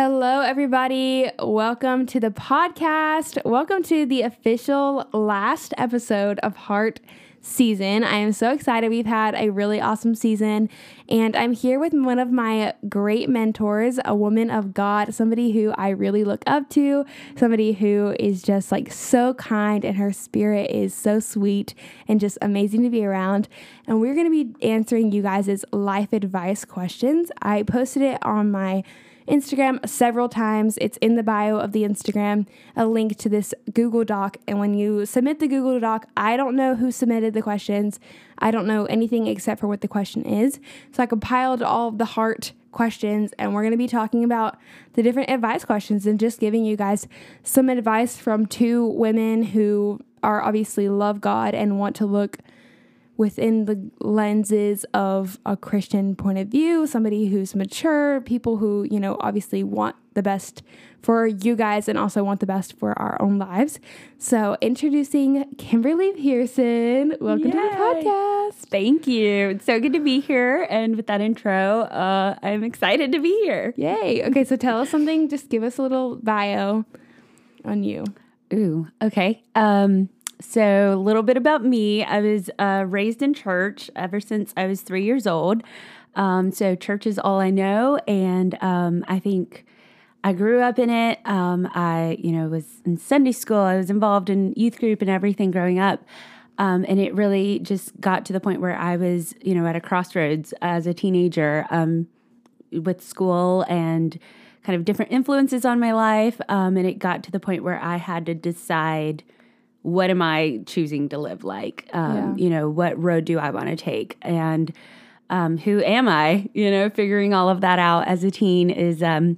Hello, everybody. Welcome to the podcast. Welcome to the official last episode of Heart Season. I am so excited. We've had a really awesome season, and I'm here with one of my great mentors, a woman of God, somebody who I really look up to, somebody who is just like so kind, and her spirit is so sweet and just amazing to be around. And we're going to be answering you guys' life advice questions. I posted it on my Instagram several times. It's in the bio of the Instagram, a link to this Google Doc. And when you submit the Google Doc, I don't know who submitted the questions. I don't know anything except for what the question is. So I compiled all of the heart questions and we're going to be talking about the different advice questions and just giving you guys some advice from two women who are obviously love God and want to look within the lenses of a Christian point of view, somebody who's mature, people who, you know, obviously want the best for you guys and also want the best for our own lives. So, introducing Kimberly Pearson. Welcome Yay. to the podcast. Thank you. It's so good to be here. And with that intro, uh, I'm excited to be here. Yay. Okay, so tell us something. Just give us a little bio on you. Ooh, okay. Um, so, a little bit about me. I was uh, raised in church ever since I was three years old. Um, so, church is all I know. And um, I think I grew up in it. Um, I, you know, was in Sunday school, I was involved in youth group and everything growing up. Um, and it really just got to the point where I was, you know, at a crossroads as a teenager um, with school and kind of different influences on my life. Um, and it got to the point where I had to decide what am I choosing to live like? Um, yeah. You know, what road do I want to take? And um, who am I? You know, figuring all of that out as a teen is um,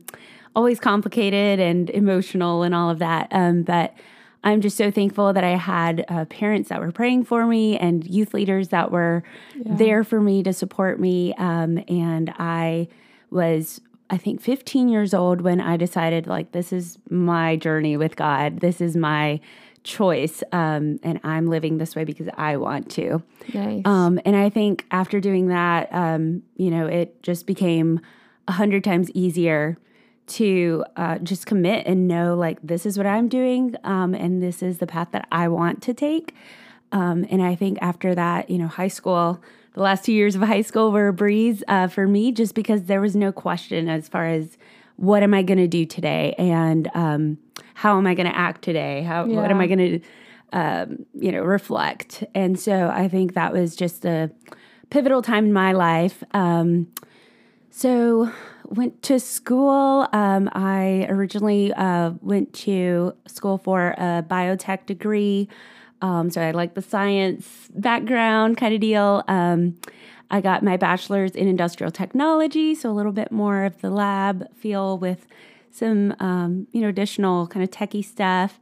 always complicated and emotional and all of that. Um, but I'm just so thankful that I had uh, parents that were praying for me and youth leaders that were yeah. there for me to support me. Um, and I was I think 15 years old when I decided like this is my journey with God. This is my choice um, and i'm living this way because i want to nice. um, and i think after doing that um, you know it just became a hundred times easier to uh, just commit and know like this is what i'm doing um, and this is the path that i want to take um, and i think after that you know high school the last two years of high school were a breeze uh, for me just because there was no question as far as what am I going to do today and um, how am I going to act today? How yeah. what am I going to um, you know reflect? And so I think that was just a pivotal time in my life. Um, so went to school. Um, I originally uh, went to school for a biotech degree. Um, so I like the science background kind of deal. I got my bachelor's in industrial technology, so a little bit more of the lab feel with some, um, you know, additional kind of techie stuff.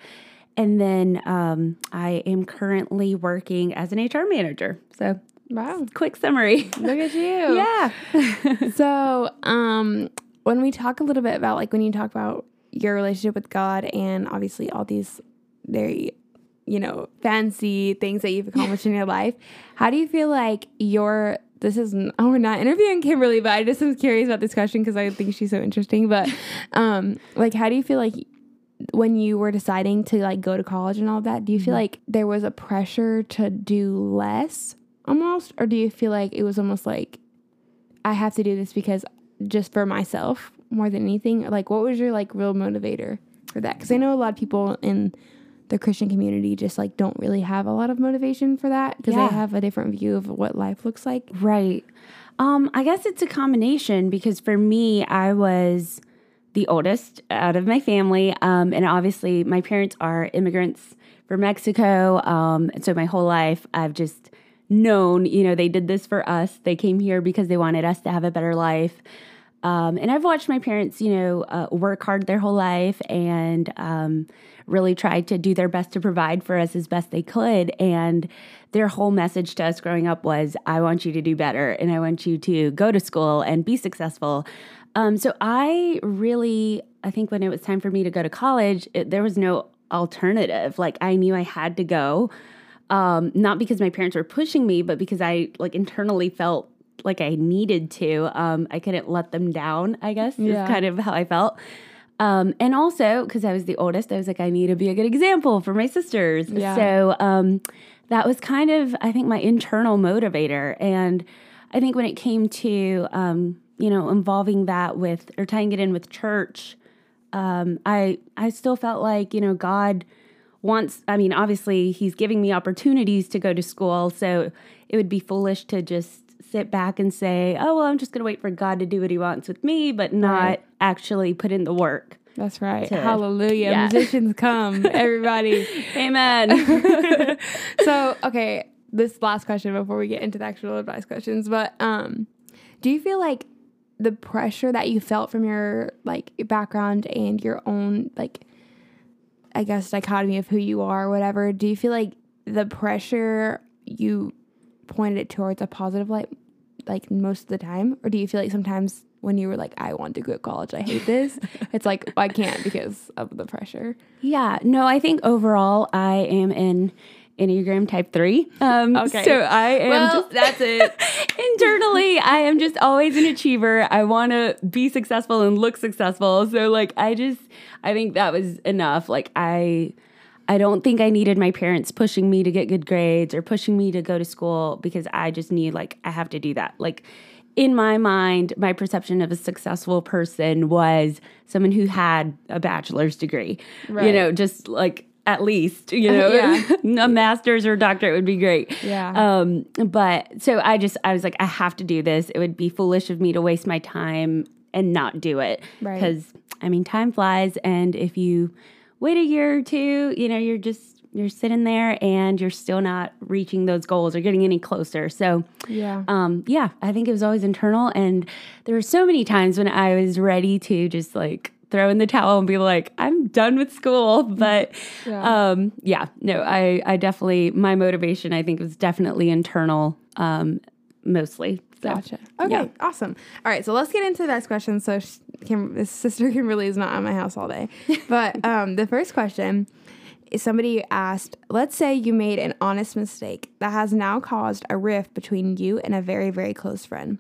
And then um, I am currently working as an HR manager. So, wow, quick summary. Look at you. yeah. so, um, when we talk a little bit about like when you talk about your relationship with God and obviously all these very you know fancy things that you've accomplished in your life how do you feel like your this is oh we're not interviewing Kimberly, but I just was curious about this question because I think she's so interesting. But um, like, how do you feel like when you were deciding to like go to college and all that? Do you feel mm-hmm. like there was a pressure to do less almost, or do you feel like it was almost like I have to do this because just for myself more than anything? Like, what was your like real motivator for that? Because I know a lot of people in the Christian community just like don't really have a lot of motivation for that because yeah. they have a different view of what life looks like. Right. Um, I guess it's a combination because for me, I was the oldest out of my family. Um, and obviously, my parents are immigrants from Mexico. Um, and so my whole life, I've just known, you know, they did this for us. They came here because they wanted us to have a better life. Um, and I've watched my parents, you know, uh, work hard their whole life and um, really tried to do their best to provide for us as best they could. And their whole message to us growing up was, I want you to do better and I want you to go to school and be successful. Um, so I really, I think when it was time for me to go to college, it, there was no alternative. Like I knew I had to go. Um, not because my parents were pushing me, but because I like internally felt like I needed to. Um, I couldn't let them down, I guess, yeah. is kind of how I felt. Um, and also because I was the oldest, I was like, I need to be a good example for my sisters. Yeah. So um, that was kind of, I think, my internal motivator. And I think when it came to, um, you know, involving that with or tying it in with church, um, I I still felt like you know God wants. I mean, obviously, He's giving me opportunities to go to school, so it would be foolish to just sit back and say, "Oh, well, I'm just going to wait for God to do what He wants with me," but not Right. actually put in the work. That's right. To- Hallelujah. yeah. Musicians come, everybody. Amen. so, okay, this last question before we get into the actual advice questions, but um do you feel like the pressure that you felt from your like background and your own like I guess dichotomy of who you are or whatever, do you feel like the pressure you pointed it towards a positive light like most of the time or do you feel like sometimes when you were like I want to go to college, I hate this, it's like I can't because of the pressure. Yeah, no, I think overall I am in Enneagram type three. Um, Okay. So I am Well, just, that's it. internally, I am just always an achiever. I want to be successful and look successful. So like, I just, I think that was enough. Like I, I don't think I needed my parents pushing me to get good grades or pushing me to go to school because I just knew like I have to do that. Like in my mind, my perception of a successful person was someone who had a bachelor's degree. You know, just like at least, you know, Yeah. a master's or doctorate would be great. Yeah. Um, but so I just I was like, I have to do this. It would be foolish of me to waste my time and not do it. Right. Because I mean, time flies, and if you wait a year or two, you know, you're just you're sitting there and you're still not reaching those goals or getting any closer. So Yeah. um, yeah, I think it was always internal. And there were so many times when I was ready to just like throw in the towel and be like, I'm done with school. But Yeah. um, yeah, no, I, I definitely, my motivation, I think, was definitely internal um, mostly. So, Gotcha. Okay, yeah. awesome. All right, so let's get into the next question. So, Kim, this sister Kimberly is not at my house all day. But um, the first question is somebody asked, let's say you made an honest mistake that has now caused a rift between you and a very, very close friend.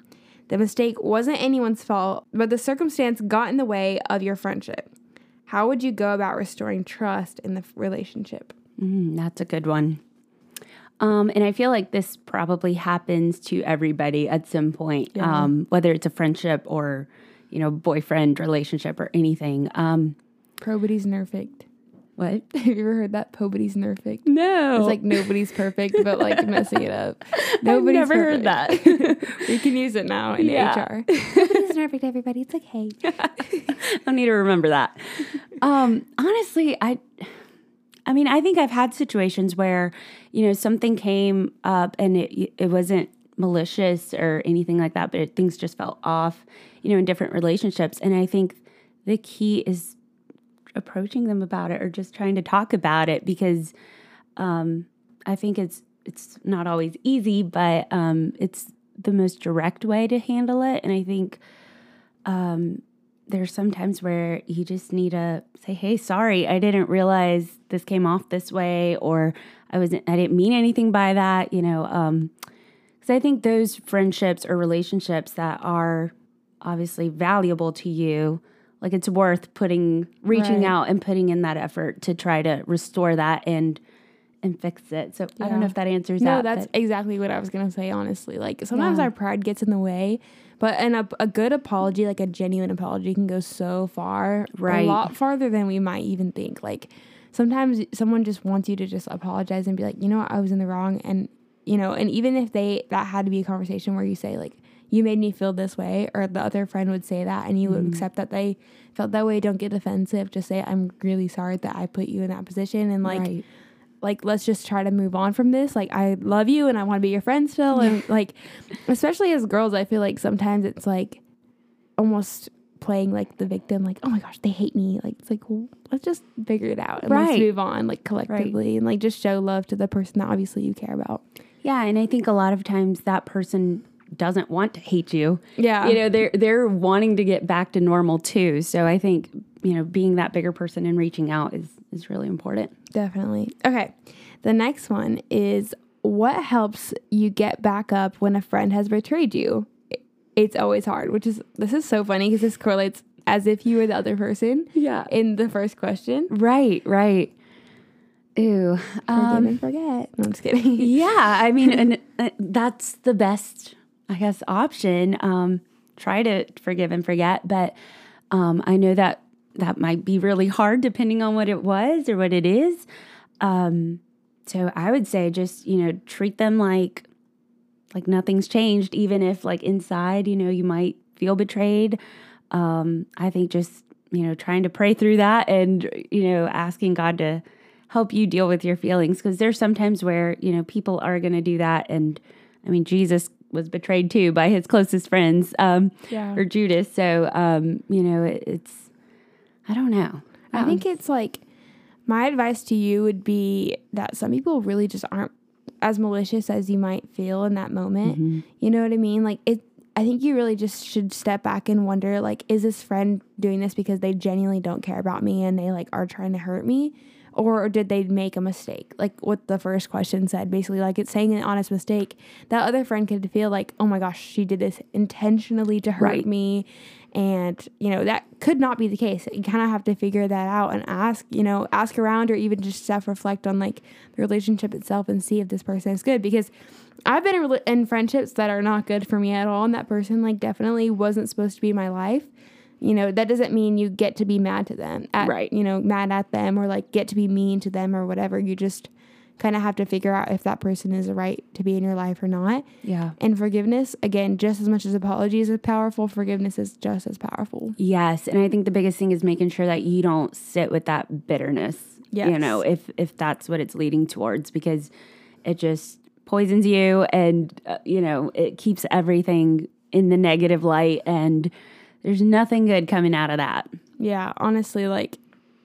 The mistake wasn't anyone's fault, but the circumstance got in the way of your friendship. How would you go about restoring trust in the relationship? Mm, that's a good one. Um, and I feel like this probably happens to everybody at some point, Yeah. um, whether it's a friendship or, you know, boyfriend relationship or anything. Um, Probity's perfect. what? Have you ever heard that? Probity's perfect. No. It's like nobody's perfect, but like messing it up. I've Nobody's never heard that. we can use it now in Yeah. HR. Nobody's perfect, everybody. It's okay. I need to remember that. Um, honestly, I I mean, I think I've had situations where, you know, something came up and it it wasn't malicious or anything like that, but it, things just felt off, you know, in different relationships. And I think the key is approaching them about it or just trying to talk about it because um, I think it's it's not always easy, but um, it's the most direct way to handle it. And I think um, there's sometimes where you just need to say, "Hey, sorry, I didn't realize this came off this way," or "I wasn't, I didn't mean anything by that," you know. Um, because I think those friendships or relationships that are obviously valuable to you, like it's worth putting, reaching Right. out and putting in that effort to try to restore that and and fix it. So I don't know if that answers No, that. No, that's but- exactly what I was gonna say. Honestly, like sometimes Yeah. our pride gets in the way, but and a, a good apology, like a genuine apology, can go so far, Right. A lot farther than we might even think. Like sometimes someone just wants you to just apologize and be like, you know what, I was in the wrong, and you know, and even if they that had to be a conversation where you say like. You made me feel this way, or the other friend would say that, and you would mm-hmm. accept that they felt that way. Don't get defensive. Just say, "I'm really sorry that I put you in that position," and like, right. Like let's just try to move on from this. Like i love you and i want to be your friend still. And like especially as girls i feel like sometimes it's like almost playing like the victim like oh my gosh they hate me. Like it's like well, let's just figure it out and let's move on like collectively and like just show love to the person that obviously you care about. Yeah, and I think a lot of times that person doesn't want to hate you. Yeah. You know, they're they're wanting to get back to normal too. So I think, you know, being that bigger person and reaching out is is really important. Definitely. Okay. The next one is what helps you get back up when a friend has betrayed you? It's always hard, which is this is so funny because this correlates as if you were the other person Yeah. in the first question. Right, right. Ew. Forgive Um, and forget. No, I'm just kidding. yeah, I mean, and uh, that's the best, I guess, option. Um, try to forgive and forget, but um, I know that that might be really hard depending on what it was or what it is. Um, so I would say just you know treat them like like nothing's changed, even if like inside you know you might feel betrayed. Um, I think just you know trying to pray through that and you know asking God to help you deal with your feelings because there's sometimes where you know people are going to do that and i mean jesus was betrayed too by his closest friends um Yeah. or judas so um you know it, it's i don't know I think um, it's like my advice to you would be that some people really just aren't as malicious as you might feel in that moment. Mm-hmm. You know what I mean? Like it I think you really just should step back and wonder like is this friend doing this because they genuinely don't care about me and they like are trying to hurt me or did they make a mistake? Like what the first question said basically like it's saying an honest mistake. That other friend could feel like, "Oh my gosh, she did this intentionally to hurt Right. me." And, you know, that could not be the case. You kind of have to figure that out and ask, you know, ask around or even just self reflect on like the relationship itself and see if this person is good. Because I've been in, in friendships that are not good for me at all. And that person, like, definitely wasn't supposed to be my life. You know, that doesn't mean you get to be mad to them, at, Right. You know, mad at them or like get to be mean to them or whatever. You just kind of have to figure out if that person is right to be in your life or not. yeah And forgiveness, again, just as much as apologies is powerful, forgiveness is just as powerful. yes and i think the biggest thing is making sure that you don't sit with that bitterness you know if if that's what it's leading towards because it just poisons you and uh, you know it keeps everything in the negative light and there's nothing good coming out of that Yeah, honestly, like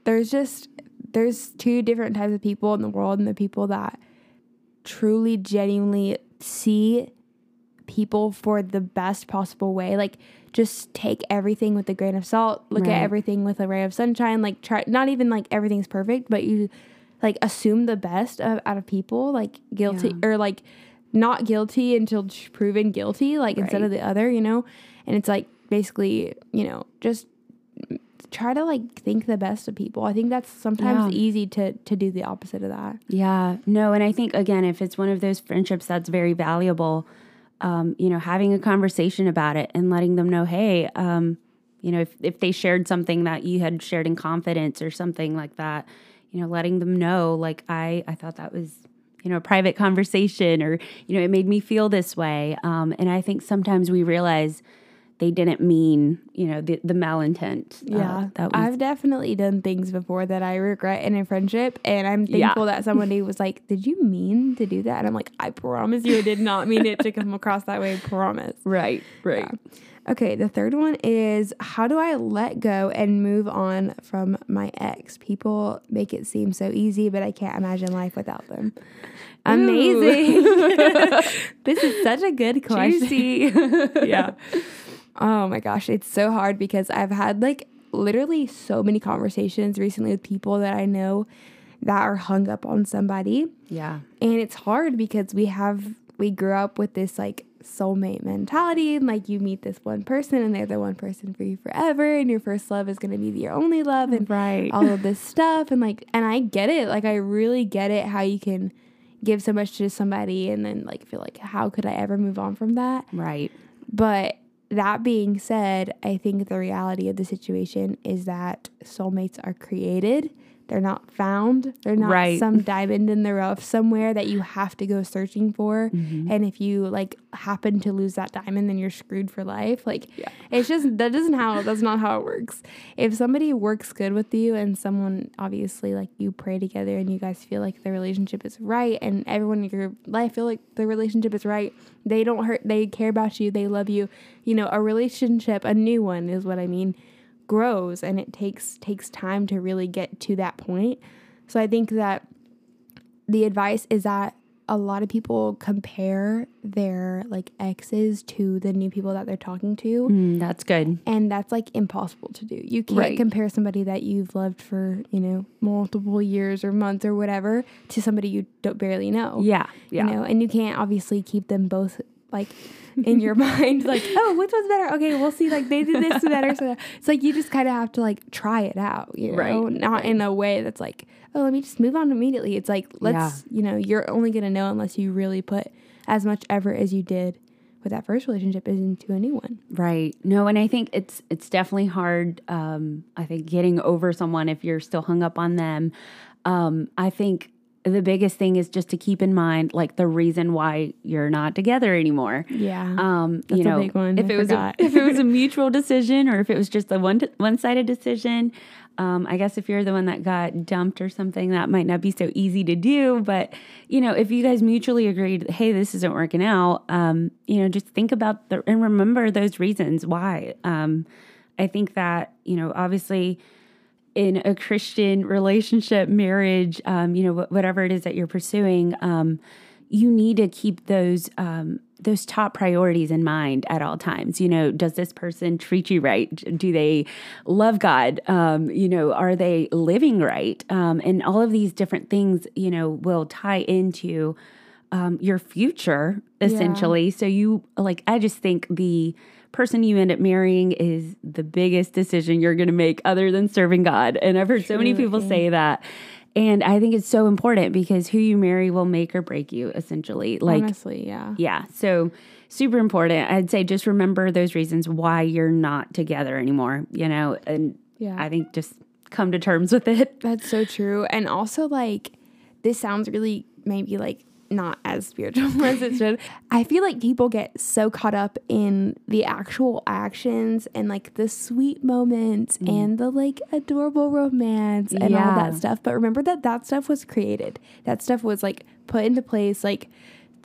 there's just there's two different types of people in the world and the people that truly genuinely see people for the best possible way. Like just take everything with a grain of salt, look Right. at everything with a ray of sunshine, like try not even like everything's perfect, but you like assume the best of, out of people, like guilty or like not guilty until proven guilty, like instead of the other, you know? And it's like basically, you know, just try to like think the best of people. I think that's sometimes Yeah. easy to to do the opposite of that. Yeah, no, and I think again, if it's one of those friendships that's very valuable, um, you know, having a conversation about it and letting them know, hey, um, you know, if if they shared something that you had shared in confidence or something like that, you know, letting them know, like I I thought that was you know a private conversation or you know it made me feel this way, um, and I think sometimes we realize they didn't mean you know the the malintent. uh, Yeah, that was I've definitely done things before that I regret in a friendship, and I'm Yeah. thankful that somebody was like, "Did you mean to do that?" And I'm like, "I promise you, I did not mean it to come across that way. Promise." right, right. Okay, the third one is how do I let go and move on from my ex? People make it seem so easy, but I can't imagine life without them. Amazing. this is such a good question. Yeah. Oh my gosh, it's so hard because I've had like literally so many conversations recently with people that I know that are hung up on somebody. yeah. And it's hard because we have we grew up with this like soulmate mentality and like you meet this one person and they're the one person for you forever and your first love is going to be your only love and Right. all of this stuff and like and I get it like I really get it how you can give so much to somebody and then like feel like how could I ever move on from that Right. but that being said, I think the reality of the situation is that soulmates are created. They're not found. They're not Right. some diamond in the rough somewhere that you have to go searching for. Mm-hmm. And if you like happen to lose that diamond, then you're screwed for life. Like it's just that doesn't how that's not how it works. If somebody works good with you and someone obviously like you pray together and you guys feel like the relationship is right and everyone in your life feel like the relationship is right, they don't hurt they care about you, they love you. You know, a relationship, a new one is what I mean, grows and it takes takes time to really get to that point. So I think that the advice is that a lot of people compare their like exes to the new people that they're talking to Mm, that's good. and that's like impossible to do. You can't Right. compare somebody that you've loved for, you know, multiple years or months or whatever to somebody you don't barely know. Yeah. Yeah. You know, and you can't obviously keep them both like in your mind, like, oh, which one's better? Okay, we'll see. Like they did this better. So it's like you just kind of have to like try it out, you know, Right, not in a way that's like, oh, let me just move on immediately. It's like let's, Yeah. you know, you're only gonna know unless you really put as much effort as you did with that first relationship into a new one. Right. No, and I think it's it's definitely hard. Um, I think getting over someone if you're still hung up on them. Um, I think the biggest thing is just to keep in mind like the reason why you're not together anymore. Yeah. Um, That's you a know, big one. if I it was a, if it was a mutual decision or if it was just a one one sided decision, um, I guess if you're the one that got dumped or something, that might not be so easy to do. But you know, if you guys mutually agreed, hey, this isn't working out, um, you know, just think about the and remember those reasons why. Um, I think that you know, obviously in a Christian relationship, marriage, um, you know, whatever it is that you're pursuing, um, you need to keep those um, those top priorities in mind at all times. You know, does this person treat you right? Do they love God? Um, you know, are they living right? Um, and all of these different things, you know, will tie into um, your future essentially. So you like, I just think the person you end up marrying is the biggest decision you're going to make other than serving God. And I've heard so many people say that. And I think it's so important because who you marry will make or break you essentially. Like, Honestly, yeah. yeah. So super important. I'd say just remember those reasons why you're not together anymore, you know, and Yeah. I think just come to terms with it. That's so true. And also, like, this sounds really maybe like not as spiritual as it should. I feel like people get so caught up in the actual actions and like the sweet moments mm. and the like adorable romance and all that stuff. But remember that that stuff was created, that stuff was like put into place. Like,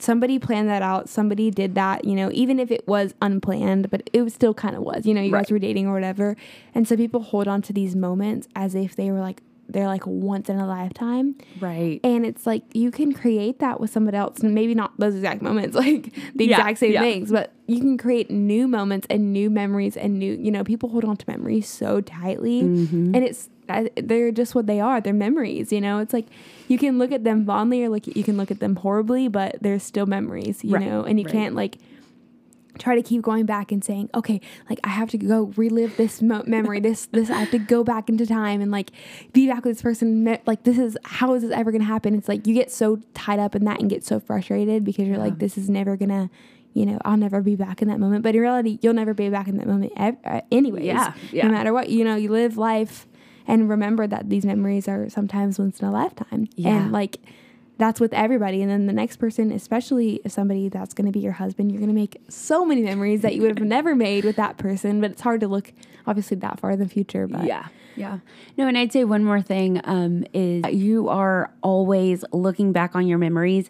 somebody planned that out somebody did that you know even if it was unplanned but it was still kind of was you know you Right. guys were dating or whatever and so people hold on to these moments as if they were like they're like once in a lifetime Right. and it's like you can create that with somebody else and maybe not those exact moments like the Yeah, exact same yeah. things but you can create new moments and new memories and new you know people hold on to memories so tightly Mm-hmm. and it's they're just what they are they're memories you know it's like you can look at them fondly or look you can look at them horribly but they're still memories you Right, know and you right. can't like try to keep going back and saying okay like i have to go relive this mo- memory this this i have to go back into time and like be back with this person like this is how is this ever gonna happen it's like you get so tied up in that and get so frustrated because you're like this is never gonna you know i'll never be back in that moment but in reality you'll never be back in that moment ev- uh, anyways Yeah, yeah. no matter what you know you live life and remember that these memories are sometimes once in a lifetime Yeah. and like that's with everybody. And then the next person, especially if somebody that's going to be your husband, you're going to make so many memories that you would have never made with that person. But it's hard to look, obviously, that far in the future. But Yeah. Yeah. No, and I'd say one more thing um, is you are always looking back on your memories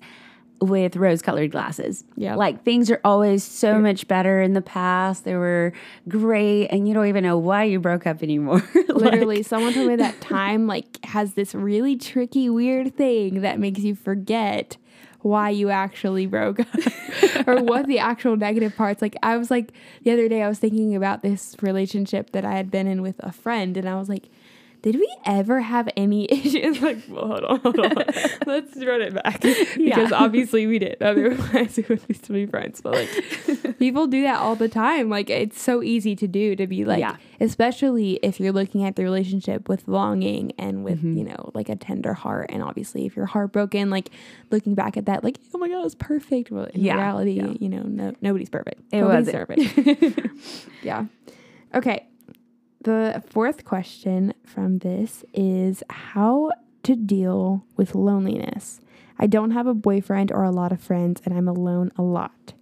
with rose colored glasses. Yeah. Like things are always so much better in the past. They were great and you don't even know why you broke up anymore. Like, literally, someone told me that time like has this really tricky, weird thing that makes you forget why you actually broke up or what the actual negative parts like i was like the other day i was thinking about this relationship that i had been in with a friend and i was like did we ever have any issues? Like well, hold on hold on. Let's run it back. Because obviously we did otherwise we would still be friends. But like people do that all the time. Like it's so easy to do to be like Yeah. especially if you're looking at the relationship with longing and with mm-hmm. you know like a tender heart. And obviously if you're heartbroken like looking back at that like oh my god it was perfect. Well in Yeah, reality yeah. you know no nobody's perfect. It nobody's wasn't. perfect. Yeah. Okay the fourth question from this is how to deal with loneliness i don't have a boyfriend or a lot of friends and i'm alone a lot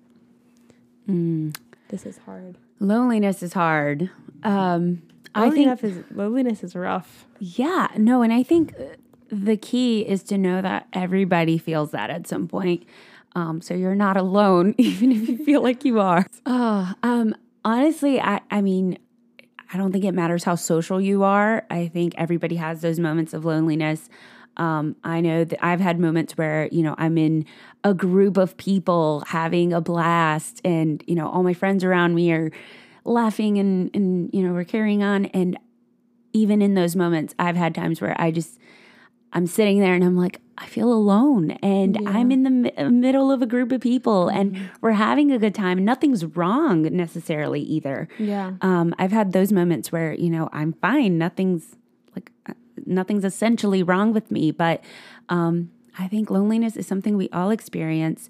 this is hard loneliness is hard. Um, I think loneliness is loneliness is rough Yeah, no, and I think uh, the key is to know that everybody feels that at some point. Um, so you're not alone, even if you feel like you are. Oh, um, honestly, I, I mean, I don't think it matters how social you are. I think everybody has those moments of loneliness. Um, I know that I've had moments where, you know, I'm in a group of people having a blast and, you know, all my friends around me are laughing and, and, you know, we're carrying on. And even in those moments, I've had times where I just, I'm sitting there and I'm like, I feel alone and Yeah. I'm in the mi- uh, middle of a group of people and Mm-hmm. we're having a good time. Nothing's wrong necessarily either. Yeah. Um, I've had those moments where, you know, I'm fine. Nothing's like, uh, nothing's essentially wrong with me. But um, I think loneliness is something we all experience.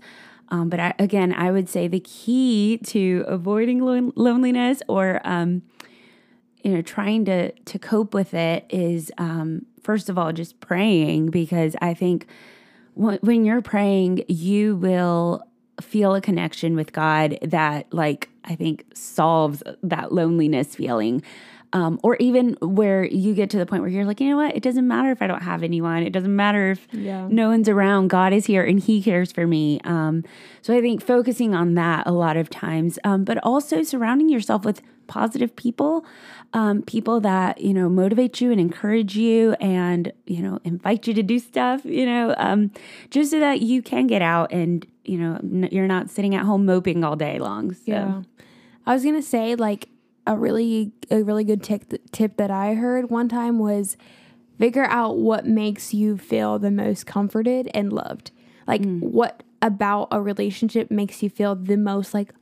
Um, but I, again, I would say the key to avoiding lon- loneliness or, um, you know, trying to to cope with it is um, first of all just praying because I think when, when you're praying, you will feel a connection with God that, like, I think solves that loneliness feeling. Um, or even where you get to the point where you're like, you know what? It doesn't matter if I don't have anyone. It doesn't matter if Yeah. no one's around. God is here and He cares for me. Um, so I think focusing on that a lot of times, um, but also surrounding yourself with positive people, um, people that you know motivate you and encourage you, and you know invite you to do stuff. You know, um, just so that you can get out and you know n- you're not sitting at home moping all day long. So. Yeah. I was gonna say like a really a really good tip tip that I heard one time was figure out what makes you feel the most comforted and loved. Like what about a relationship makes you feel the most like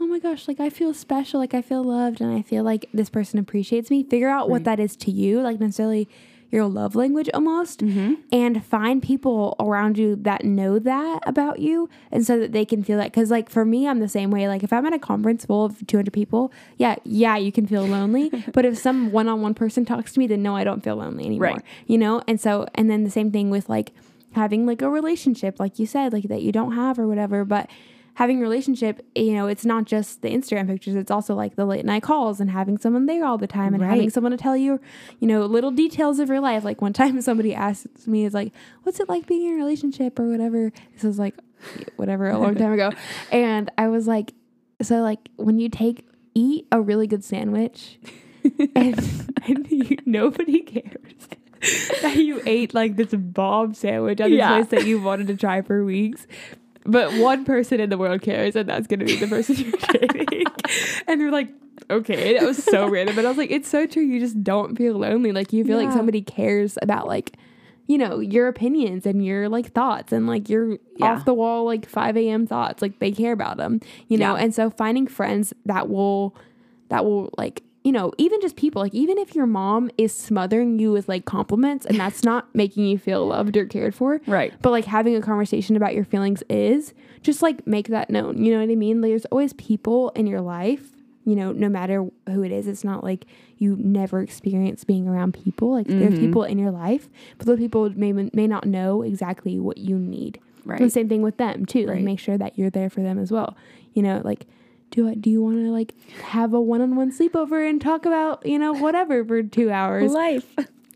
oh my gosh, like I feel special, like I feel loved and I feel like this person appreciates me. Figure out what that is to you, like necessarily your love language almost mm-hmm. and find people around you that know that about you and so that they can feel that. Because like for me i'm the same way. Like if i'm at a conference full of 200 people yeah yeah you can feel lonely but if some one-on-one person talks to me then no i don't feel lonely anymore Right. you know? And so and then the same thing with like having like a relationship like you said like that you don't have or whatever but having a relationship you know it's not just the instagram pictures it's also like the late night calls and having someone there all the time and having someone to tell you you know little details of your life like one time somebody asked me is like what's it like being in a relationship or whatever this was like whatever a long time ago and i was like so like when you take eat a really good sandwich and, and you, nobody cares that you ate like this bomb sandwich at this Yeah. place that you wanted to try for weeks. But one person in the world cares, and that's gonna be the person you're dating. and they're like, okay, that was so random. But I was like, it's so true. You just don't feel lonely. Like you feel like somebody cares about like, you know, your opinions and your like thoughts and like your Yeah. off the wall like 5 a.m. thoughts. Like they care about them, you know. Yeah. And so finding friends that will that will like you know even just people like even if your mom is smothering you with like compliments and that's not making you feel loved or cared for Right. but like having a conversation about your feelings is just like make that known you know what i mean Like, there's always people in your life you know no matter who it is it's not like you never experience being around people like there's Mm-hmm. people in your life but those people may may not know exactly what you need Right. the same thing with them too like make sure that you're there for them as well you know like do I, do you want to like have a one-on-one sleepover and talk about you know whatever for two hours Life.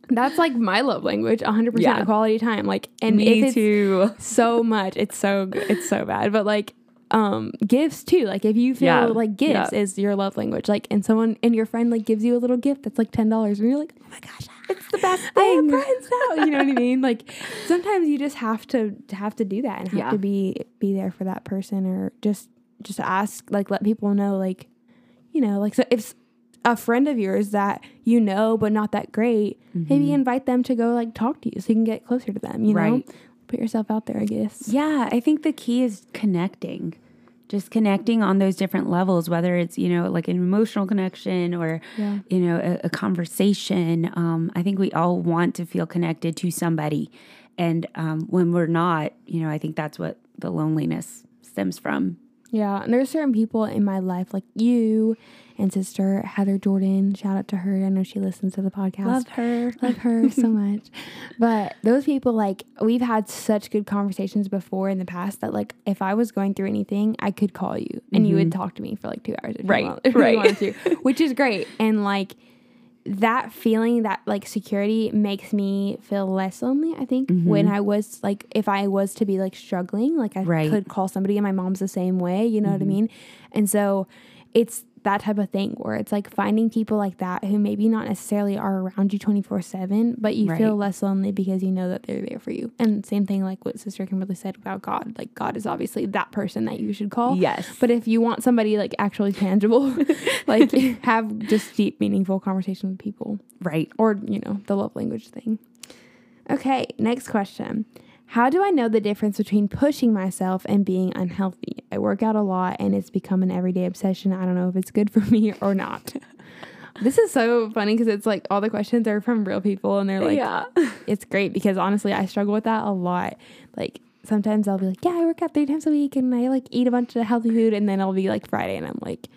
that's like my love language 100% Yeah. quality time like and Me it's too. so much it's so it's so bad but like um gifts too like if you feel Yeah. like gifts Yeah. is your love language like and someone and your friend like gives you a little gift that's like $10 and you're like oh my gosh It's the best I have thing. friends now. You know what I mean? Like sometimes you just have to, to have to do that and have Yeah. to be be there for that person or just just ask like let people know like you know like so if a friend of yours that you know but not that great maybe invite them to go like talk to you so you can get closer to them you know put yourself out there I guess Yeah, I think the key is connecting. Just connecting on those different levels, whether it's, you know, like an emotional connection or, Yeah. you know, a, a conversation. Um, I think we all want to feel connected to somebody. And um, when we're not, you know, I think that's what the loneliness stems from. Yeah, and there's certain people in my life like you and sister Heather Jordan. Shout out to her. I know she listens to the podcast. Love her. love her so much. But those people, like, we've had such good conversations before in the past that, like, if I was going through anything, I could call you and you would mm-hmm. talk to me for like two hours. If Right, You want, if you right. wanted to, which is great. And like that feeling, that like security makes me feel less lonely. I think mm-hmm. when I was like, if I was to be like struggling, like I Right. could call somebody, and my mom's the same way. You know what I mm-hmm. mean? And so it's that type of thing where it's like finding people like that who maybe not necessarily are around you 24 7 but you feel less lonely because you know that they're there for you. And same thing like what sister kimberly said about god like god is obviously that person that you should call. Yes. but if you want somebody like actually tangible like have just deep meaningful conversation with people Right. or you know the love language thing. Okay next question How do I know the difference between pushing myself and being unhealthy? I work out a lot and it's become an everyday obsession. I don't know if it's good for me or not. this is so funny because it's like all the questions are from real people and they're like, yeah. it's great because honestly, I struggle with that a lot. Like sometimes I'll be like, yeah, I work out three times a week and I like eat a bunch of healthy food. And then I'll be like Friday and I'm like,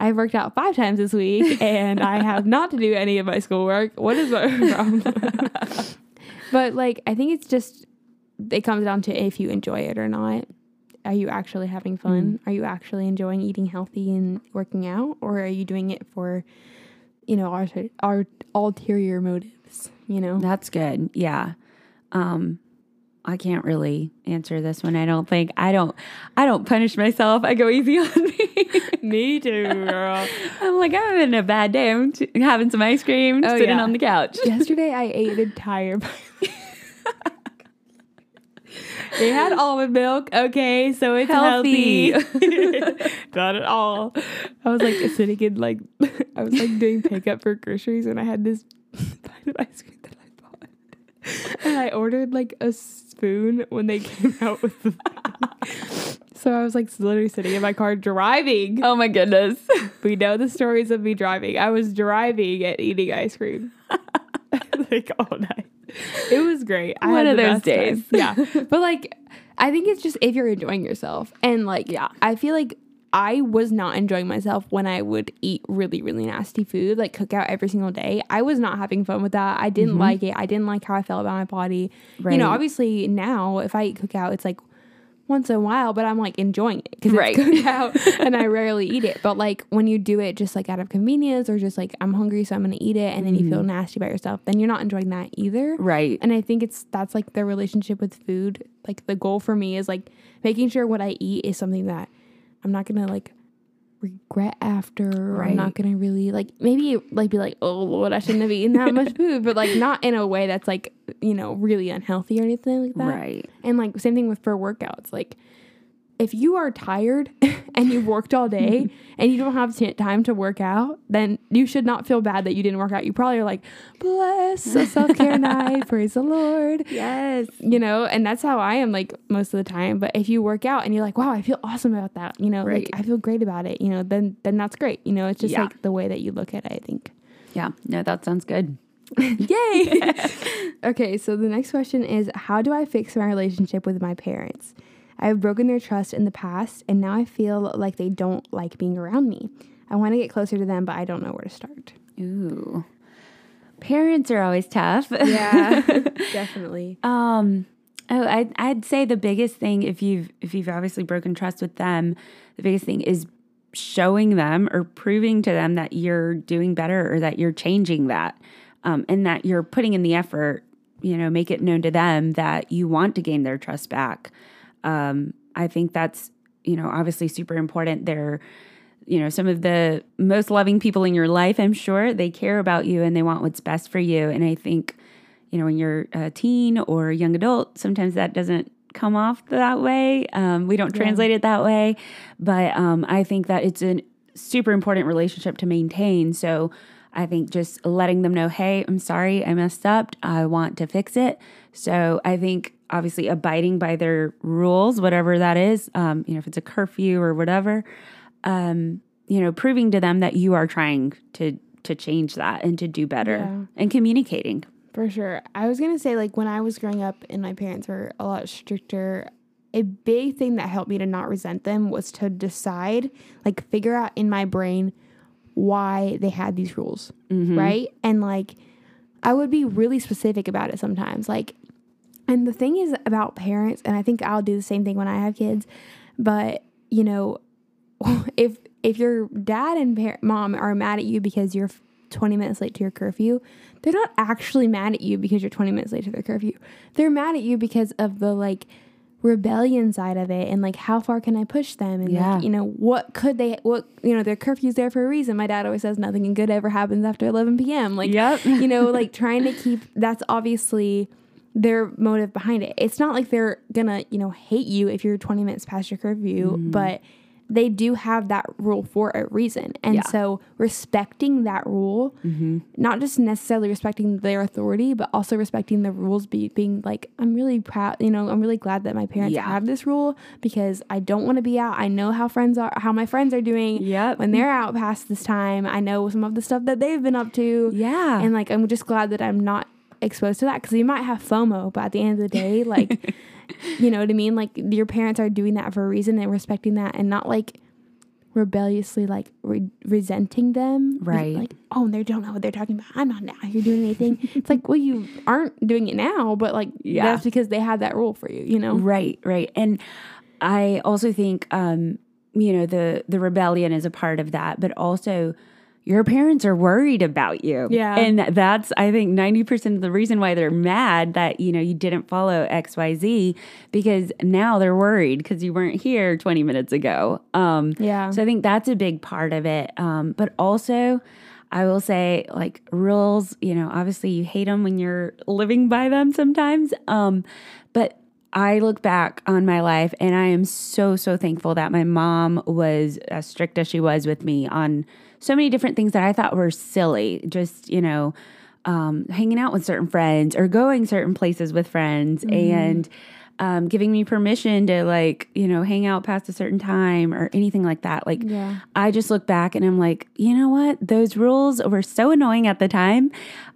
I've worked out five times this week and I have not to do any of my schoolwork. What is my problem? but like, I think it's just, it comes down to if you enjoy it or not. Are you actually having fun? Are you actually enjoying eating healthy and working out? Or are you doing it for, you know, our, our ulterior motives, you know? That's good. Yeah. Um, I can't really answer this one. I don't think I don't I don't punish myself. I go easy on me. Me too, girl. I'm like I'm having a bad day. I'm t- having some ice cream, Oh, sitting yeah. on the couch. Yesterday I ate an entire They had almond milk. Okay, so it's healthy. Healthy. Not at all. I was like sitting in like I was like doing pickup for groceries and I had this pint of ice cream that I bought. And I ordered like a spoon when they came out with the thing. So I was like literally sitting in my car driving. Oh my goodness. We know the stories of me driving. I was driving and eating ice cream like all night. It was great. I One had of those days. Yeah. But like I think it's just if you're enjoying yourself. And like Yeah. I feel like I was not enjoying myself when I would eat really, really nasty food, like Cook Out every single day. I was not having fun with that. I didn't like it. I didn't like how I felt about my body. You know, Mm-hmm. Obviously now if I eat Cook Out, it's like once in a while, but I'm like enjoying it because Right. it's out, and I rarely eat it. But like when you do it just like out of convenience or just like I'm hungry, so I'm gonna eat it, and then you feel mm. nasty about yourself, then you're not enjoying that either. Right. And I think it's that's like the relationship with food. Like the goal for me is like making sure what I eat is something that I'm not gonna like regret after. Or I'm not gonna really like maybe like be like, oh Lord, I shouldn't have eaten that much food, but like not in a way that's like you know really unhealthy or anything like that. Right. And like same thing with for workouts. Like if you are tired and you've worked all day and you don't have t- time to work out, then you should not feel bad that you didn't work out. You probably are like, bless a self care night, praise the Lord. Yes. You know, and that's how I am like most of the time. But if you work out and you're like, wow, I feel awesome about that, you know, Right. like I feel great about it, you know, then then that's great. You know, it's just Yeah. like the way that you look at it, I think. Yeah. No, that sounds good. Yay. okay, so the next question is How do I fix my relationship with my parents? I have broken their trust in the past, and now I feel like they don't like being around me. I want to get closer to them, but I don't know where to start. Ooh. Parents are always tough. Yeah, definitely. Um, oh, I'd, I'd say the biggest thing if you've if you've obviously broken trust with them, the biggest thing is showing them or proving to them that you're doing better or that you're changing that, um, and that you're putting in the effort. You know, make it known to them that you want to gain their trust back. Um, I think that's you know obviously super important. They're you know some of the most loving people in your life. I'm sure they care about you and they want what's best for you. And I think you know, when you're a teen or a young adult, sometimes that doesn't come off that way. Um, we don't translate it that way. But um, I think that it's a super important relationship to maintain. So I think just letting them know, hey, I'm sorry, I messed up. I want to fix it. So I think obviously abiding by their rules, whatever that is, um, you know, if it's a curfew or whatever, um, you know, proving to them that you are trying to to change that and to do better Yeah. and communicating. For sure. I was going to say, like, when I was growing up and my parents were a lot stricter, a big thing that helped me to not resent them was to decide, like, figure out in my brain why they had these rules, right? And, like, I would be really specific about it sometimes. Like, and the thing is about parents, and I think I'll do the same thing when I have kids, but, you know, if if your dad and par- mom are mad at you because you're 20 minutes late to your curfew, they're not actually mad at you because you're 20 minutes late to their curfew. They're mad at you because of the like rebellion side of it and like how far can I push them and Yeah. like you know what could they what you know their curfew's there for a reason. My dad always says nothing good ever happens after 11 p.m. Like Yep. you know like trying to keep that's obviously their motive behind it. It's not like they're gonna you know hate you if you're 20 minutes past your curfew, but they do have that rule for a reason. And Yeah. so respecting that rule, Mm-hmm. not just necessarily respecting their authority, but also respecting the rules, be, being like, I'm really proud, you know, I'm really glad that my parents Yeah. have this rule because I don't want to be out. I know how friends are, how my friends are doing Yep. when they're out past this time. I know some of the stuff that they've been up to. Yeah. And like, I'm just glad that I'm not exposed to that because you might have FOMO, but at the end of the day, like, you know what I mean? Like, your parents are doing that for a reason and respecting that and not like rebelliously like re- resenting them. Right. Like, oh, they don't know what they're talking about. I'm not now. You're doing anything. it's like, well, you aren't doing it now, but like, Yeah. that's because they had that rule for you, you know? Right, right. And I also think um, you know, the the rebellion is a part of that, but also your parents are worried about you. Yeah. And that's I think 90% of the reason why they're mad that, you know, you didn't follow XYZ because now they're worried because you weren't here 20 minutes ago. Um Yeah. so I think that's a big part of it. Um, but also, I will say, like rules, you know, obviously you hate them when you're living by them sometimes. Um, but I look back on my life and I am so, so thankful that my mom was as strict as she was with me on so many different things that I thought were silly. Just, you know, um, hanging out with certain friends or going certain places with friends and um, giving me permission to like you know hang out past a certain time or anything like that like Yeah. i just look back and i'm like you know what those rules were so annoying at the time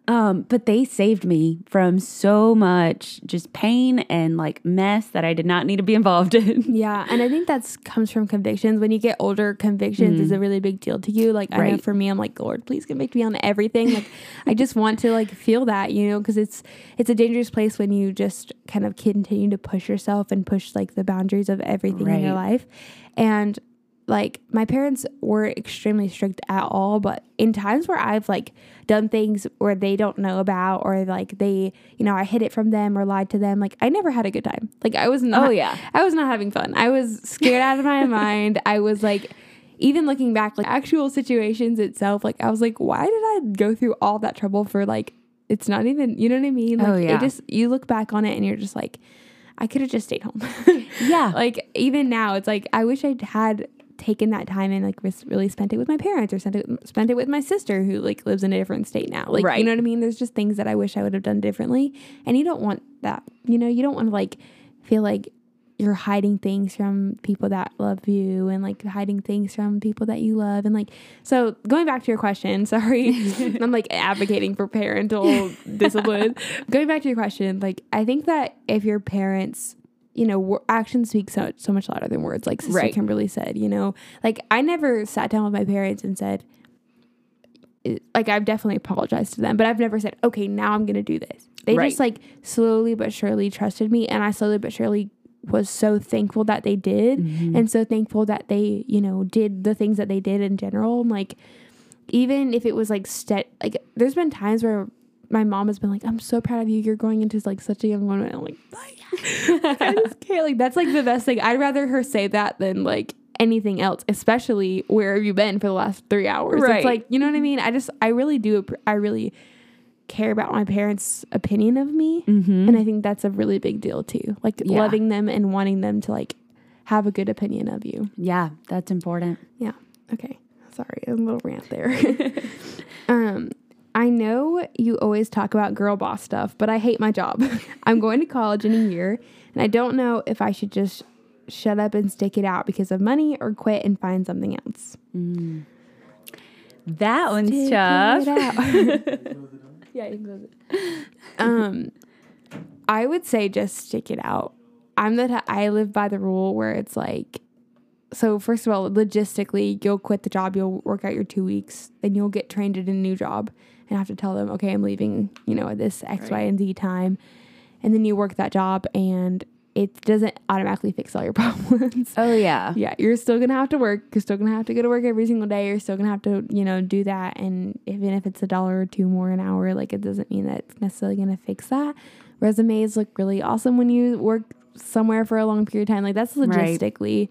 um, but they saved me from so much just pain and like mess that i did not need to be involved in Yeah, and I think that's comes from convictions. When you get older, convictions is a really big deal to you. Like I know. For me, I'm like, Lord, please convict me on everything. Like I just want to like feel that, you know, because it's it's a dangerous place when you just kind of continue to push yourself and push like the boundaries of everything in your life. And like my parents were extremely strict at all, but in times where I've like done things where they don't know about or like they, you know, I hid it from them or lied to them, like I never had a good time. Like I was not Oh, yeah. I was not having fun. I was scared out of my mind. I was like, even looking back, like actual situations itself, like I was like, why did I go through all that trouble for like, it's not even, you know what I mean? Oh, like, Oh, yeah. It just, you look back on it and you're just like, I could have just stayed home. Yeah. like even now, it's like, I wish I'd had taken that time and like really spent it with my parents or spent it, spent it with my sister who like lives in a different state now. Like, you know what I mean? There's just things that I wish I would have done differently. And you don't want that, you know, you don't want to like feel like you're hiding things from people that love you and like hiding things from people that you love and like so going back to your question sorry i'm like advocating for parental discipline going back to your question like i think that if your parents you know actions speak so, so much louder than words like sister Right. kimberly said you know like i never sat down with my parents and said like I've definitely apologized to them, but I've never said, okay, now I'm gonna do this. They Right. just like slowly but surely trusted me, and I slowly but surely was so thankful that they did, Mm-hmm. and so thankful that they, you know, did the things that they did in general. And like, even if it was like ste- like there's been times where my mom has been like, "I'm so proud of you. You're going into like such a young woman." I'm like, Like, I just can't. Like that's like the best thing. I'd rather her say that than like anything else. Especially where have you been for the last three hours? Right. It's like you know what I mean. I just I really do. I really care about my parents' opinion of me, Mm-hmm. and I think that's a really big deal too. Like Yeah. loving them and wanting them to like have a good opinion of you. Yeah, that's important. Yeah. Okay. Sorry, a little rant there. um, I know you always talk about girl boss stuff, but I hate my job. I'm going to college in a year, and I don't know if I should just shut up and stick it out because of money or quit and find something else. That one's Stick tough. yeah, you can close it. Um, I would say just stick it out. I'm the t- I live by the rule where it's like, so first of all, logistically, you'll quit the job, you'll work out your two weeks, then you'll get trained at a new job and have to tell them, okay, I'm leaving, you know, at this X, Y, Right. and Z time, and then you work that job, and it doesn't automatically fix all your problems. Oh yeah. yeah, you're still gonna have to work. You're still gonna have to go to work every single day. You're still gonna have to, you know, do that. And even if it's a dollar or two more an hour, like it doesn't mean that it's necessarily gonna fix that. Resumes look really awesome when you work somewhere for a long period of time. Like that's Right. logistically,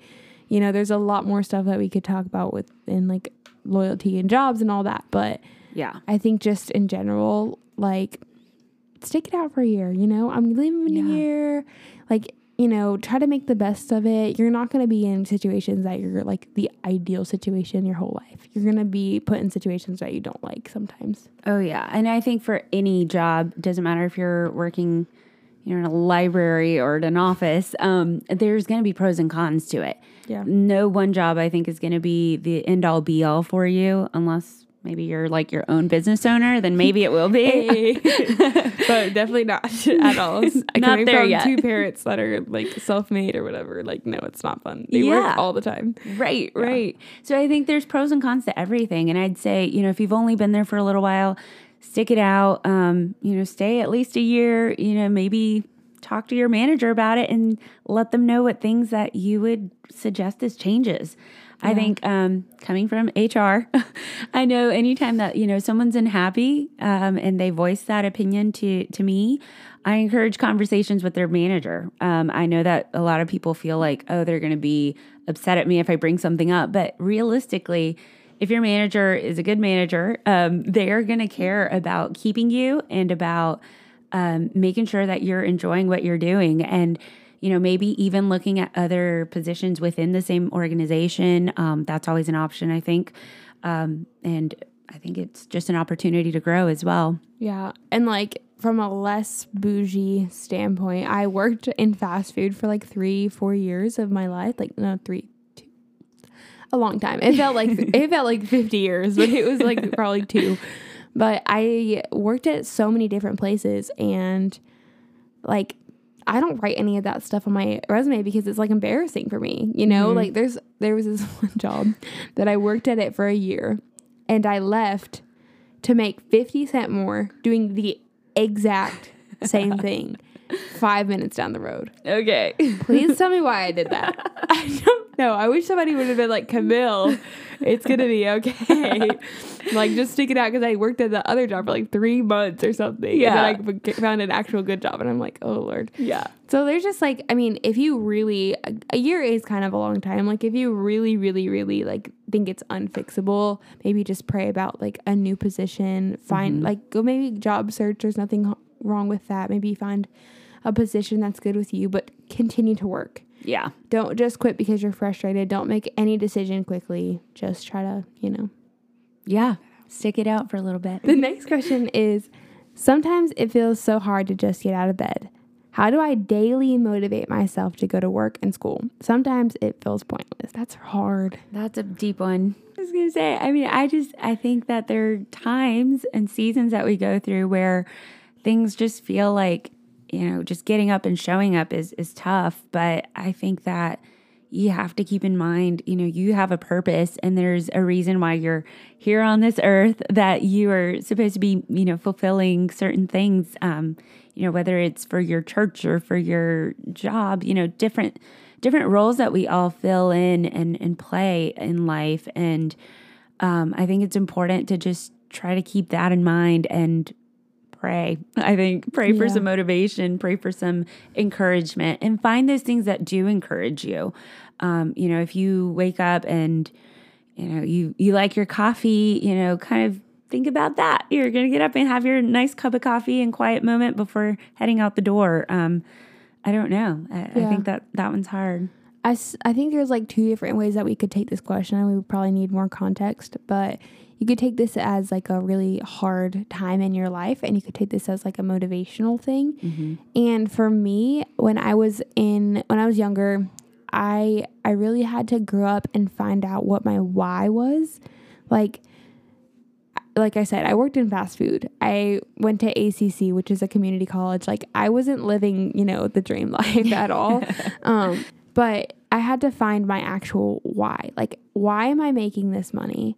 you know, there's a lot more stuff that we could talk about with in like loyalty and jobs and all that. But Yeah. I think just in general, like stick it out for a year, you know? I'm leaving in Yeah. a year. Like you know, try to make the best of it. You're not going to be in situations that you're like the ideal situation your whole life. You're going to be put in situations that you don't like sometimes. Oh yeah, and I think for any job, doesn't matter if you're working, you know, in a library or at an office. Um, there's going to be pros and cons to it. Yeah. No one job I think is going to be the end all be all for you, unless maybe you're like your own business owner. Then maybe it will be. but definitely not at all. Not there from yet. two parents that are like self-made or whatever. Like, no, it's not fun. They Yeah. work all the time. Right, right. So I think there's pros and cons to everything. And I'd say, you know, if you've only been there for a little while, stick it out. Um, you know, stay at least a year, you know, maybe talk to your manager about it and let them know what things that you would suggest as changes. I think um, coming from HR, I know anytime that you know someone's unhappy um, and they voice that opinion to to me, I encourage conversations with their manager. Um, I know that a lot of people feel like, oh, they're going to be upset at me if I bring something up, but realistically, if your manager is a good manager, um, they are going to care about keeping you and about um, making sure that you're enjoying what you're doing and you know maybe even looking at other positions within the same organization um, that's always an option i think um, and i think it's just an opportunity to grow as well Yeah. And like from a less bougie standpoint, I worked in fast food for like three, four years of my life. Like no, three, two, a long time. It felt like it felt like fifty years, but it was like probably two. But I worked at so many different places and like I don't write any of that stuff on my resume because it's like embarrassing for me. You know, mm-hmm. like there's there was this one job that I worked at it for a year and I left to make 50 cent more doing the exact same thing 5 minutes down the road. okay Please tell me why I did that. I don't know. I wish somebody would have been like, Camille, it's going to be okay. like, just stick it out because I worked at the other job for like three months or something. Yeah. And then I found an actual good job. And I'm like, oh, Lord. yeah So there's just like, I mean, if you really, a, a year is kind of a long time. Like, if you really, really, really like think it's unfixable, maybe just pray about like a new position. Find mm-hmm. like go maybe job search. There's nothing wrong with that. Maybe find a position that's good with you, but continue to work. yeah Don't just quit because you're frustrated. Don't make any decision quickly. Just try to, you know. yeah stick it out for a little bit The next question is Sometimes it feels so hard to just get out of bed. How do I daily motivate myself to go to work and school? Sometimes it feels pointless. That's hard. That's a deep one. I was gonna say, I mean, I just I think that there are times and seasons that we go through where things just feel like, you know, just getting up and showing up is is tough. But I think that you have to keep in mind, you know, you have a purpose and there's a reason why you're here on this earth that you are supposed to be, you know, fulfilling certain things. Um, you know, whether it's for your church or for your job, you know, different different roles that we all fill in and, and play in life. And um, I think it's important to just try to keep that in mind and pray. I think pray for Yeah. some motivation, pray for some encouragement, and find those things that do encourage you. Um, you know, if you wake up and you know you you like your coffee, you know, kind of think about that. You're gonna get up and have your nice cup of coffee and quiet moment before heading out the door. Um, I don't know. I, I think that that one's hard. I, I think there's like two different ways that we could take this question and we would probably need more context but you could take this as like a really hard time in your life and you could take this as like a motivational thing and for me when i was in when i was younger i i really had to grow up and find out what my why was like like I said, I worked in fast food. I went to ACC, which is a community college. Like I wasn't living, you know, the dream life at all. um, but I had to find my actual why. Like, why am I making this money?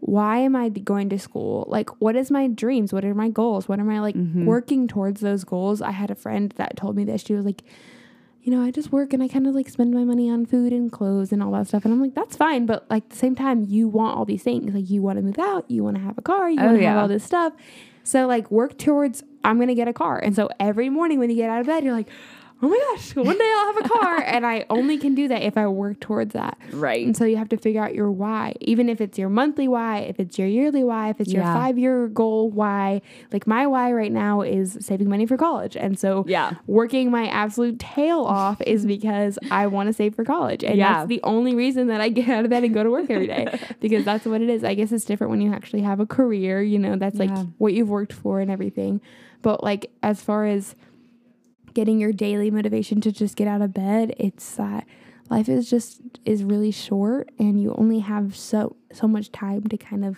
Why am I going to school? Like, what is my dreams? What are my goals? What am I like mm-hmm. working towards those goals? I had a friend that told me this. She was like, you know, I just work and I kind of like spend my money on food and clothes and all that stuff. And I'm like, that's fine. But like at the same time, you want all these things. Like you want to move out, you want to have a car, you Oh, want to have all this stuff. So like work towards I'm gonna get a car. And so every morning when you get out of bed, you're like, oh my gosh, one day I'll have a car. and I only can do that if I work towards that. Right. And so you have to figure out your why, even if it's your monthly why, if it's your yearly why, if it's your five year goal why. Like my why right now is saving money for college. And so Yeah. working my absolute tail off is because I want to save for college. And Yeah. that's the only reason that I get out of bed and go to work every day because that's what it is. I guess it's different when you actually have a career, you know, that's like what you've worked for and everything. But like as far as getting your daily motivation to just get out of bed, it's that life is just is really short and you only have so so much time to kind of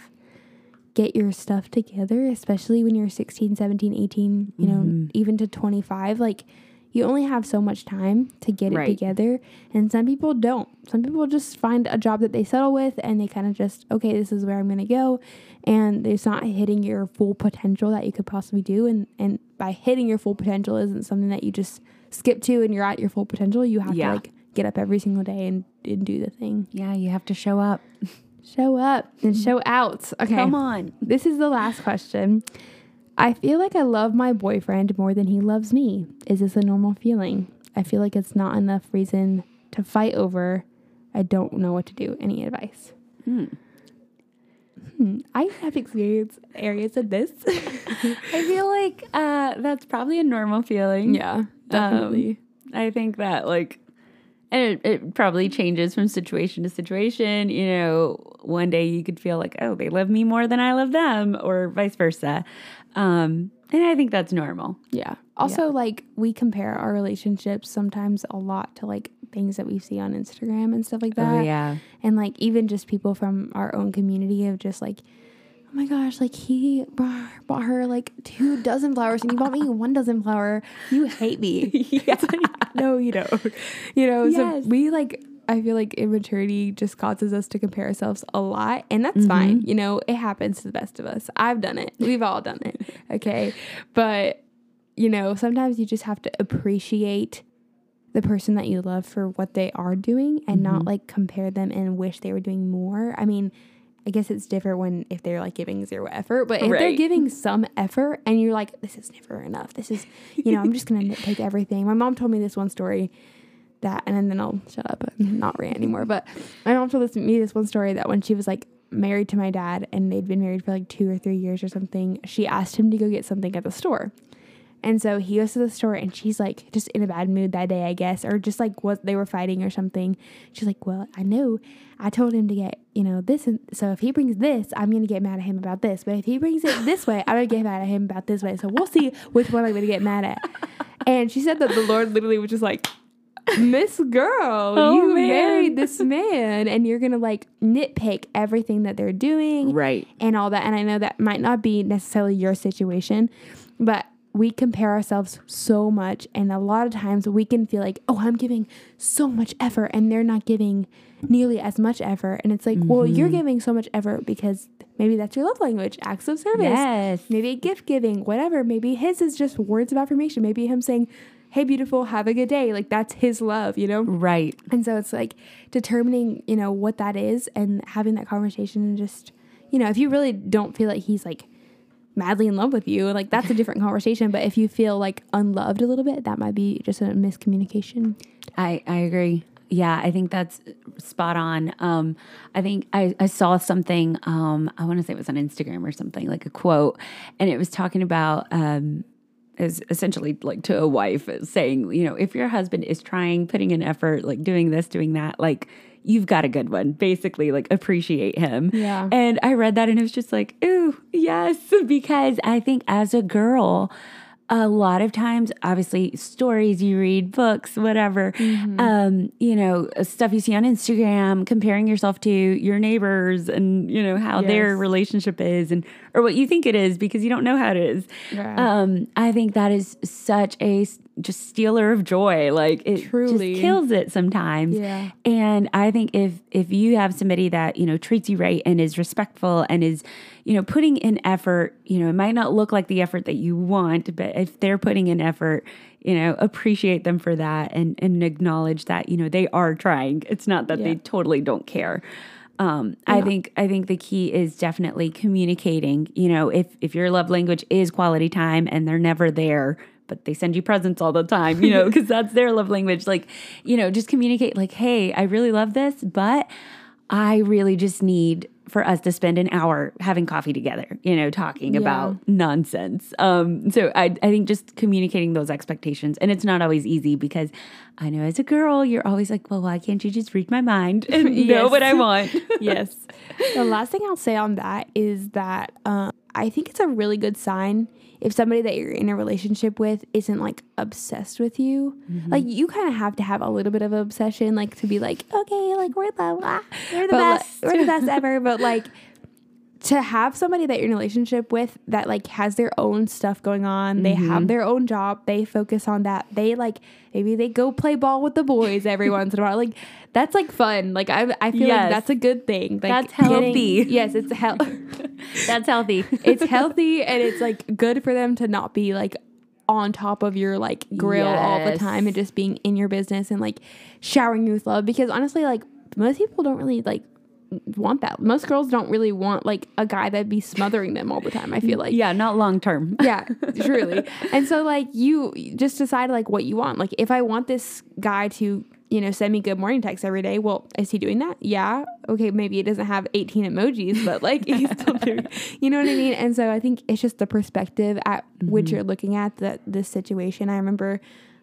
get your stuff together, especially when you're 16, 17, 18, you know, mm-hmm. even to 25 like you only have so much time to get Right. it together and some people don't. Some people just find a job that they settle with and they kind of just okay, this is where I'm going to go and it's not hitting your full potential that you could possibly do and and by hitting your full potential isn't something that you just skip to and you're at your full potential. You have Yeah. to like get up every single day and, and do the thing. Yeah, you have to show up. Show up and show out. Okay. Come on. This is the last question. I feel like I love my boyfriend more than he loves me. Is this a normal feeling? I feel like it's not enough reason to fight over. I don't know what to do. Any advice? Hmm. Hmm, I have experienced areas of this. I feel like uh, that's probably a normal feeling. yeah, definitely. I think that like and it, it probably changes from situation to situation. You know, one day you could feel like, oh, they love me more than I love them, or vice versa. Um, and I think that's normal. Yeah. Also, like we compare our relationships sometimes a lot to like things that we see on Instagram and stuff like that. Oh, yeah. And like even just people from our own community of just like, oh my gosh, like he brought, bought her like two dozen flowers and you bought me one dozen flower. You hate me. It's like, no, you don't. You know, Yes. so we like, I feel like immaturity just causes us to compare ourselves a lot. And that's mm-hmm. fine. You know, it happens to the best of us. I've done it. We've all done it. Okay. But, you know, sometimes you just have to appreciate the person that you love for what they are doing and not mm-hmm. like compare them and wish they were doing more. I mean, I guess it's different when if they're like giving zero effort, but if they're giving some effort and you're like, this is never enough. This is, you know, I'm just gonna nitpick everything. My mom told me this one story that, and then I'll shut up and mm-hmm. not rant anymore. But my mom told this, me this one story that when she was like married to my dad and they'd been married for like two or three years or something, she asked him to go get something at the store. And so he goes to the store and she's like just in a bad mood that day, I guess, or just like what they were fighting or something. She's like, Well, I know I told him to get, you know, this. And so if he brings this, I'm going to get mad at him about this. But if he brings it this way, I'm going to get mad at him about this way. So we'll see which one I'm going to get mad at. And she said that the Lord literally was just like, Miss Girl, Oh, you man. married this man and you're going to like nitpick everything that they're doing Right. and all that. And I know that might not be necessarily your situation, but we compare ourselves so much. And a lot of times we can feel like, oh, I'm giving so much effort and they're not giving nearly as much effort. And it's like, well, you're mm-hmm. giving so much effort because maybe that's your love language, acts of service. Yes. Maybe gift giving, whatever. Maybe his is just words of affirmation. Maybe him saying, hey, beautiful, have a good day. Like that's his love, you know? Right. And so it's like determining, you know, what that is and having that conversation and just, you know, if you really don't feel like he's like madly in love with you, like that's a different conversation. But if you feel like unloved a little bit, that might be just a miscommunication. I, I agree. Yeah, I think that's spot on. Um, I think I, I saw something, um, I want to say it was on Instagram or something, like a quote, and it was talking about, um, is essentially like to a wife saying, you know, if your husband is trying, putting in effort, like doing this, doing that, like you've got a good one. Basically, like appreciate him. Yeah. And I read that and it was just like, ooh, yes, because I think as a girl, a lot of times, obviously, stories you read, books, whatever, um, you know, stuff you see on Instagram, comparing yourself to your neighbors and, you know, how their relationship is and, or what you think it is because you don't know how it is. Right. Um, I think that is such a just stealer of joy. Like it Truly. just kills it sometimes. Yeah. And I think if if you have somebody that, you know, treats you right and is respectful and is, you know, putting in effort, you know, it might not look like the effort that you want, but if they're putting in effort, you know, appreciate them for that and and acknowledge that, you know, they are trying. It's not that they totally don't care. Um, I think I think the key is definitely communicating. You know, if if your love language is quality time and they're never there, but they send you presents all the time, you know, because that's their love language. Like, you know, just communicate like, hey, I really love this, but I really just need for us to spend an hour having coffee together, you know, talking Yeah. about nonsense. Um, so I, I think just communicating those expectations, and it's not always easy because I know as a girl, you're always like, well, why can't you just read my mind and know what I want? yes. The last thing I'll say on that is that um, I think it's a really good sign if somebody that you're in a relationship with isn't like obsessed with you. Like you kind of have to have a little bit of obsession, like to be like, okay, like we're the ah, We're the but, like, best. we're the best ever. But like to have somebody that you're in a relationship with that like has their own stuff going on, they have mm-hmm. their own job, they focus on that. They like maybe they go play ball with the boys every once in a while. Like that's like fun. Like I I feel Yes. like that's a good thing. Like That's getting- healthy. yes, it's health. That's healthy. it's healthy and it's like good for them to not be like on top of your like grill all the time and just being in your business and like showering you with love because honestly like most people don't really like want that. Most girls don't really want like a guy that'd be smothering them all the time. I feel like yeah, not long term. yeah, truly. And so like you just decide like what you want. Like if I want this guy to, you know, send me good morning texts every day, well, is he doing that? Yeah. Okay, maybe it doesn't have 18 emojis, but like he's still doing you know what I mean? And so I think it's just the perspective at which mm-hmm. you're looking at the this situation. I remember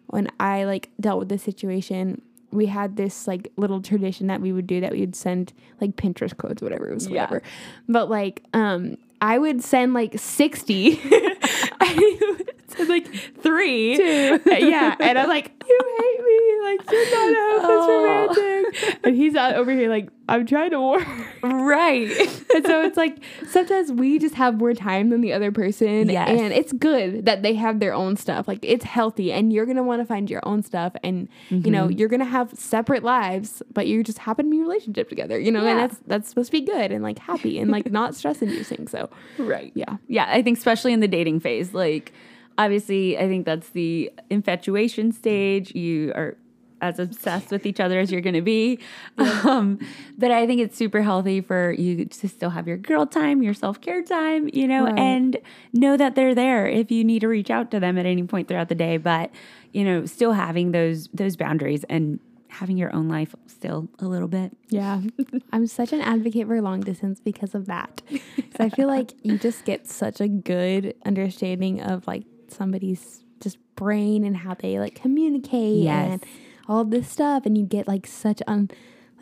when I like dealt with this situation we had this like little tradition that we would do that we would send like Pinterest codes, whatever it was, Yeah. whatever. But like, um, I would send like sixty, and he like three, yeah, and I'm like, you hate me, like you're not how Oh. romantic, and he's out over here like I'm trying to warn. right. and so it's like sometimes we just have more time than the other person Yes. and it's good that they have their own stuff like it's healthy and you're gonna want to find your own stuff and you know Mm-hmm. you're gonna have separate lives but you just happen to be in a relationship together you know and that's that's supposed to be good and like happy and like not stress inducing so Right. yeah Yeah, I think especially in the dating phase, like obviously, I think that's the infatuation stage. You are as obsessed with each other as you're going to be. Um, but I think it's super healthy for you to still have your girl time, your self care time, you know, Right. and know that they're there if you need to reach out to them at any point throughout the day. But you know, still having those those boundaries and having your own life still a little bit. yeah i'm such an advocate for long distance because of that 'Cause i feel like you just get such a good understanding of like somebody's just brain and how they like communicate Yes. and all this stuff and you get like such on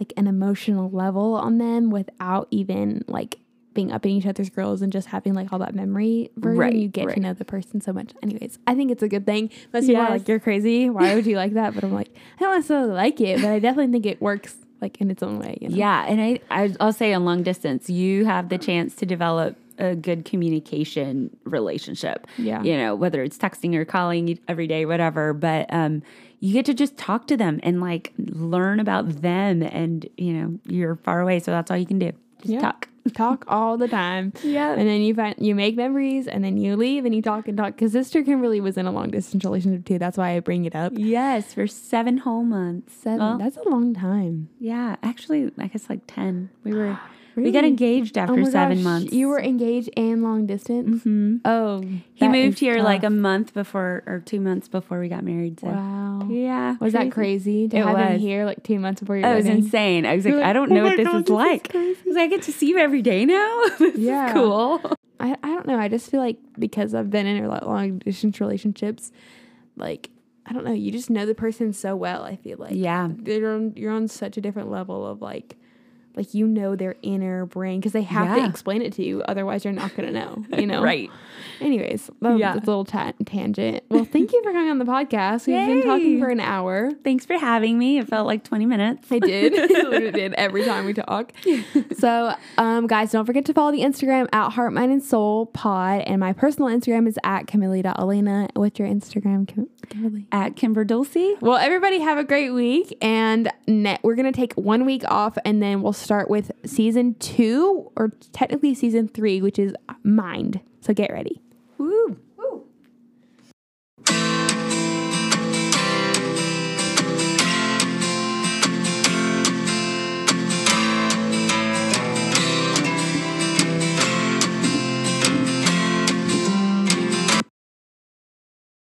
like an emotional level on them without even like being up in each other's girls and just having like all that memory version Right, you get right. to know the person so much anyways i think it's a good thing most people are like you're crazy why would you like that but i'm like i don't necessarily like it but i definitely think it works like in its own way you know? Yeah, and I, I I'll say on long distance, you have the chance to develop a good communication relationship. Yeah. you know whether it's texting or calling every day, whatever. But um, you get to just talk to them and like learn about them, and you know you're far away, so that's all you can do. Just Yeah. talk. talk all the time Yeah. and then you find you make memories and then you leave and you talk and talk because sister kimberly was in a long distance relationship too that's why i bring it up Yes, for seven whole months. Seven. Well, that's a long time yeah, actually, I guess like ten. We were we got engaged after Oh seven gosh, months. You were engaged and long distance. Mhm. Oh, He moved is here like a month before or two months before we got married. So wow. yeah, Was that crazy to It have him here like two months before you? your That was insane. I was like, like, I don't "Oh know what this God, is this is like. crazy. I was like, I get to see you every day now. Yeah. is cool. I, I don't know. I just feel like because I've been in a lot long distance relationships, like I don't know. You just know the person so well. I feel like Yeah. you're on you're on such a different level of like. Like you know their inner brain because they have Yeah. to explain it to you, otherwise you're not gonna know. You know, Right. Anyways, that Yeah. a little ta- tangent. Well, thank you for coming on the podcast. We've been talking for an hour. Thanks for having me. It felt like 20 minutes. I did. Literally did every time we talk. So, um, guys, don't forget to follow the Instagram at Heart, Mind, and Soul Pod. And my personal Instagram is at Camille.Elena. What's your Instagram, Kim- Kimberly? At Kimber Dulce. Well, everybody have a great week. And net, we're going to take one week off and then we'll start with season two, or technically season three, which is Mind. So get ready. Woo!